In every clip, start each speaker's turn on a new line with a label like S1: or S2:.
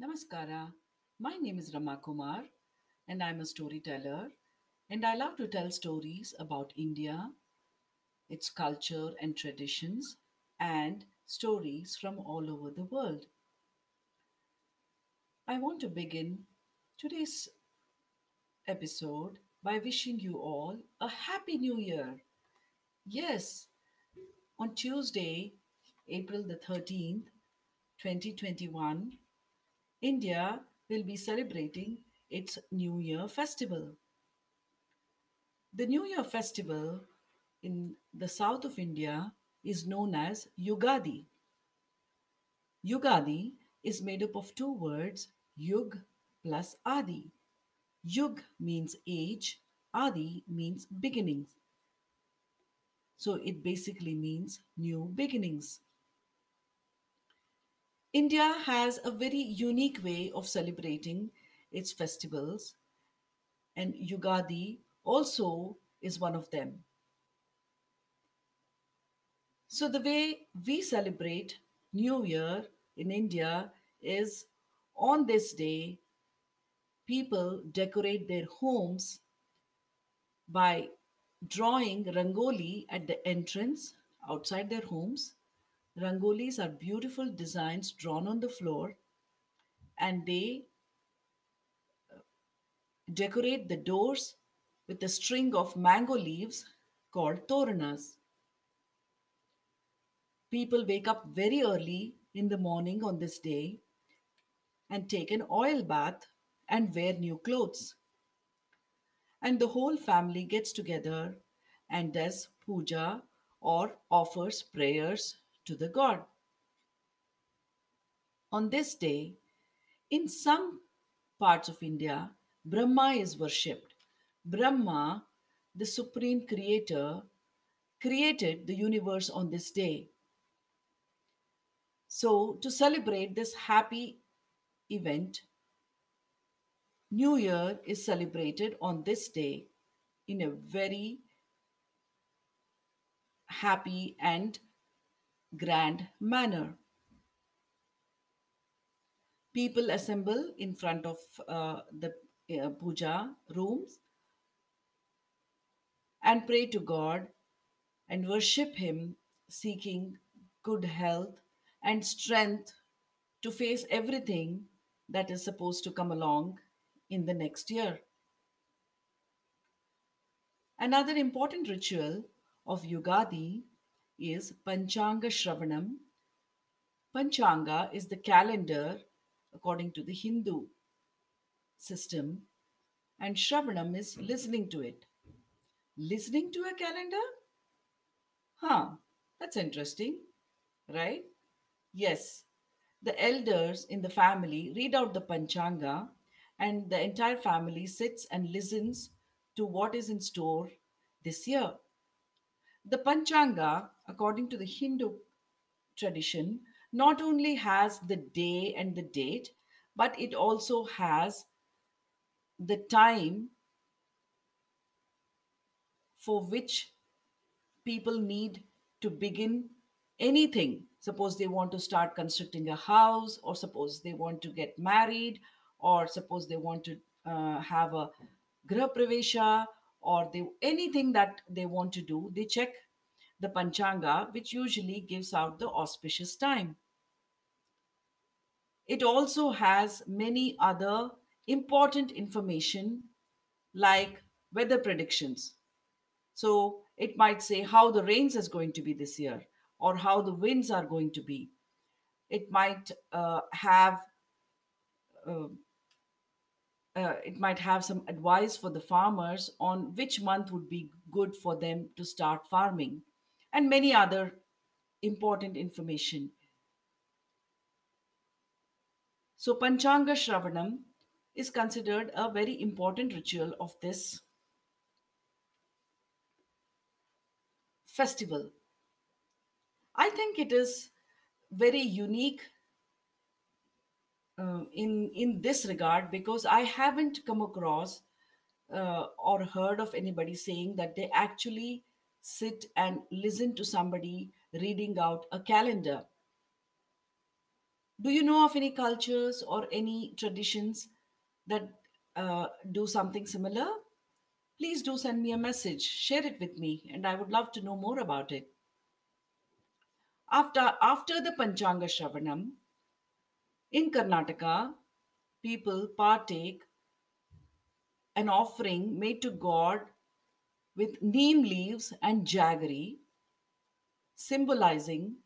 S1: Namaskara. My name is Rama Kumar and I'm a storyteller and I love to tell stories about India, its culture and traditions and stories from all over the world. I want to begin today's episode by wishing you all a happy new year. Yes, on Tuesday, April the 13th, 2021, India will be celebrating its New Year festival. The New Year festival in the south of India is known as Yugadi. Yugadi is made up of two words, Yug plus Adi. Yug means age, Adi means beginnings. So it basically means new beginnings. India has a very unique way of celebrating its festivals, and Yugadi also is one of them. So, the way we celebrate New Year in India is on this day, people decorate their homes by drawing rangoli at the entrance outside their homes. Rangolis are beautiful designs drawn on the floor and they uh, decorate the doors with a string of mango leaves called toranas. People wake up very early in the morning on this day and take an oil bath and wear new clothes. And the whole family gets together and does puja or offers prayers to the god. On this day, in some parts of India, Brahma is worshipped. Brahma, the supreme creator, created the universe on this day. So, to celebrate this happy event, New Year is celebrated on this day in a very happy and grand manner. People assemble in front of uh, the uh, puja rooms and pray to God and worship Him, seeking good health and strength to face everything that is supposed to come along in the next year. Another important ritual of Yugadi is Panchanga Shravanam. Panchanga is the calendar according to the Hindu system, and Shravanam is listening to it. Listening to a calendar? Huh, that's interesting, right? Yes, the elders in the family read out the Panchanga, and the entire family sits and listens to what is in store this year. The Panchanga, according to the Hindu tradition, not only has the day and the date, but it also has the time for which people need to begin anything. Suppose they want to start constructing a house, or suppose they want to get married, or suppose they want to uh, have a graha pravesha, or they anything that they want to do, they check the panchanga, which usually gives out the auspicious time. It also has many other important information like weather predictions. So it might say how the rains is going to be this year or how the winds are going to be. It might uh, have uh, uh, it might have some advice for the farmers on which month would be good for them to start farming and many other important information. So Panchanga Shravanam is considered a very important ritual of this festival. I think it is very unique uh, in in this regard because I haven't come across uh, or heard of anybody saying that they actually sit and listen to somebody reading out a calendar. Do you know of any cultures or any traditions that uh, do something similar? Please do send me a message, share it with me, and I would love to know more about it. After, after the Panchanga Shravanam, in Karnataka, people partake an offering made to God with neem leaves and jaggery, symbolizing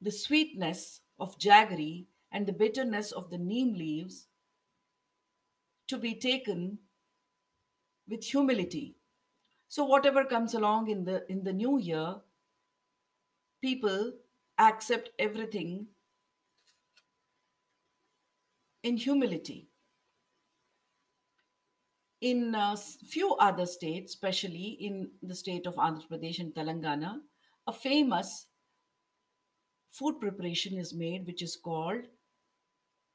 S1: the sweetness of jaggery and the bitterness of the neem leaves to be taken with humility. So whatever comes along in the in the new year, people accept everything in humility. In uh, a few other states, especially in the state of Andhra Pradesh and Telangana, a famous food preparation is made which is called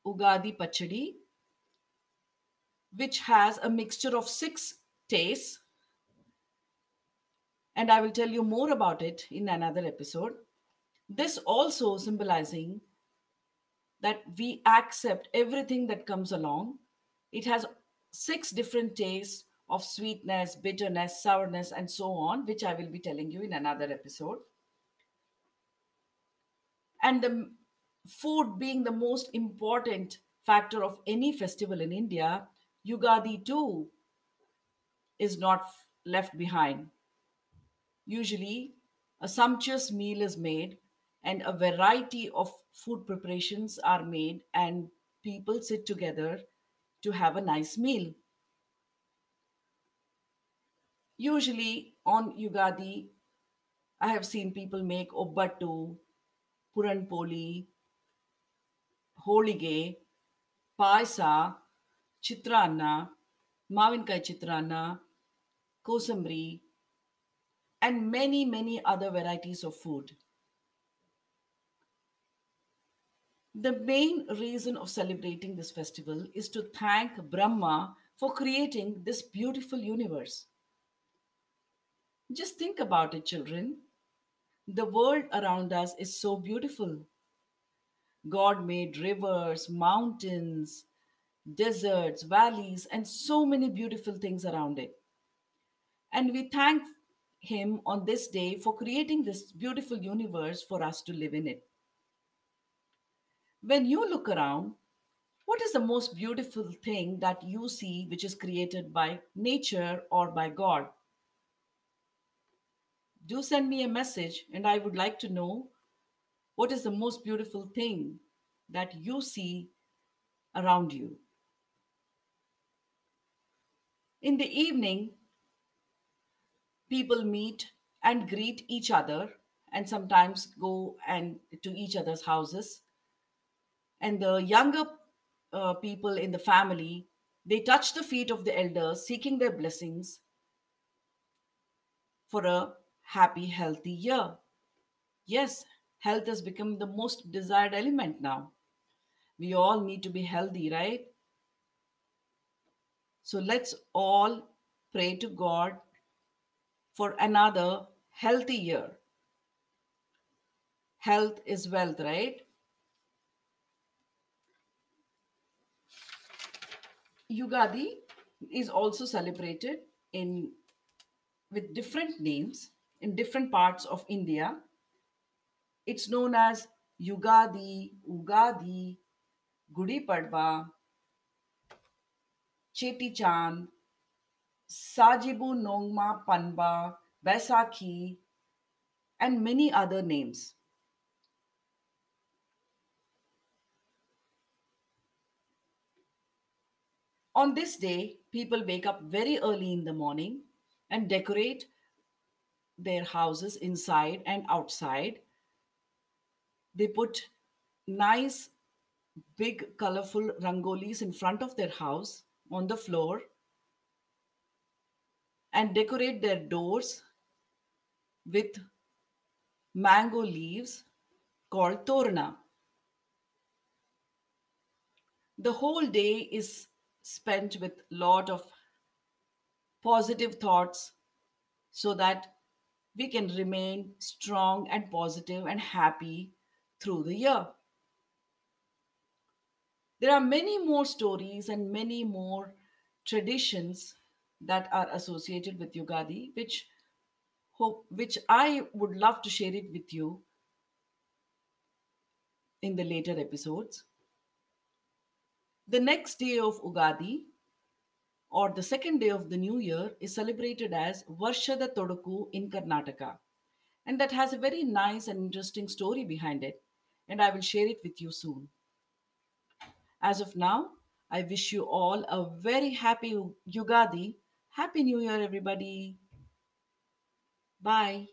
S1: Ugadi Pachadi, which has a mixture of six tastes. And I will tell you more about it in another episode. This also symbolizing that we accept everything that comes along. It has six different tastes of sweetness, bitterness, sourness, and so on, which I will be telling you in another episode. And the food being the most important factor of any festival in India, Yugadi too is not left behind. Usually, a sumptuous meal is made and a variety of food preparations are made, and people sit together to have a nice meal. Usually, on Yugadi, I have seen people make obbattu, puran poli, holige, ಪಾಯಸ ಚಿತ್ರಾನ್ನ ಮಾವಿನಕಾಯಿ ಚಿತ್ರಾನ್ನ ಕೋಸಂಬರಿ and many many other varieties of food The main reason of celebrating this festival is to thank brahma for creating this beautiful universe just think about it children the world around us is so beautiful God made rivers, mountains, deserts, valleys, and so many beautiful things around it. And we thank Him on this day for creating this beautiful universe for us to live in it. When you look around, what is the most beautiful thing that you see which is created by nature or by God? Do send me a message, and I would like to know what is the most beautiful thing that you see around you? In the evening, people meet and greet each other and sometimes go and to each other's houses. And the younger uh, people in the family, they touch the feet of the elders, seeking their blessings for a happy, healthy year. Yes, health has become the most desired element now. We all need to be healthy, right? So let's all pray to God for another healthy year. Health is wealth, right? Yugadi is also celebrated in with different names in different parts of India. It's known as Yugadi, Ugadi, Gudi Padwa, Cheti Chand, Sajibu Nongma Panba, Baisakhi, and many other names. On this day, people wake up very early in the morning and decorate their houses inside and outside. They put nice, big, colorful rangolis in front of their house on the floor and decorate their doors with mango leaves called torna. The whole day is spent with lot of positive thoughts so that we can remain strong and positive and happy through the year. There are many more stories and many more traditions that are associated with Yugadi, which hope which I would love to share it with you in the later episodes. The next day of Ugadi or the second day of the new year is celebrated as Varshada Todaku in Karnataka. And that has a very nice and interesting story behind it. And I will share it with you soon. As of now, I wish you all a very happy Ugadi. Happy New Year, everybody. Bye.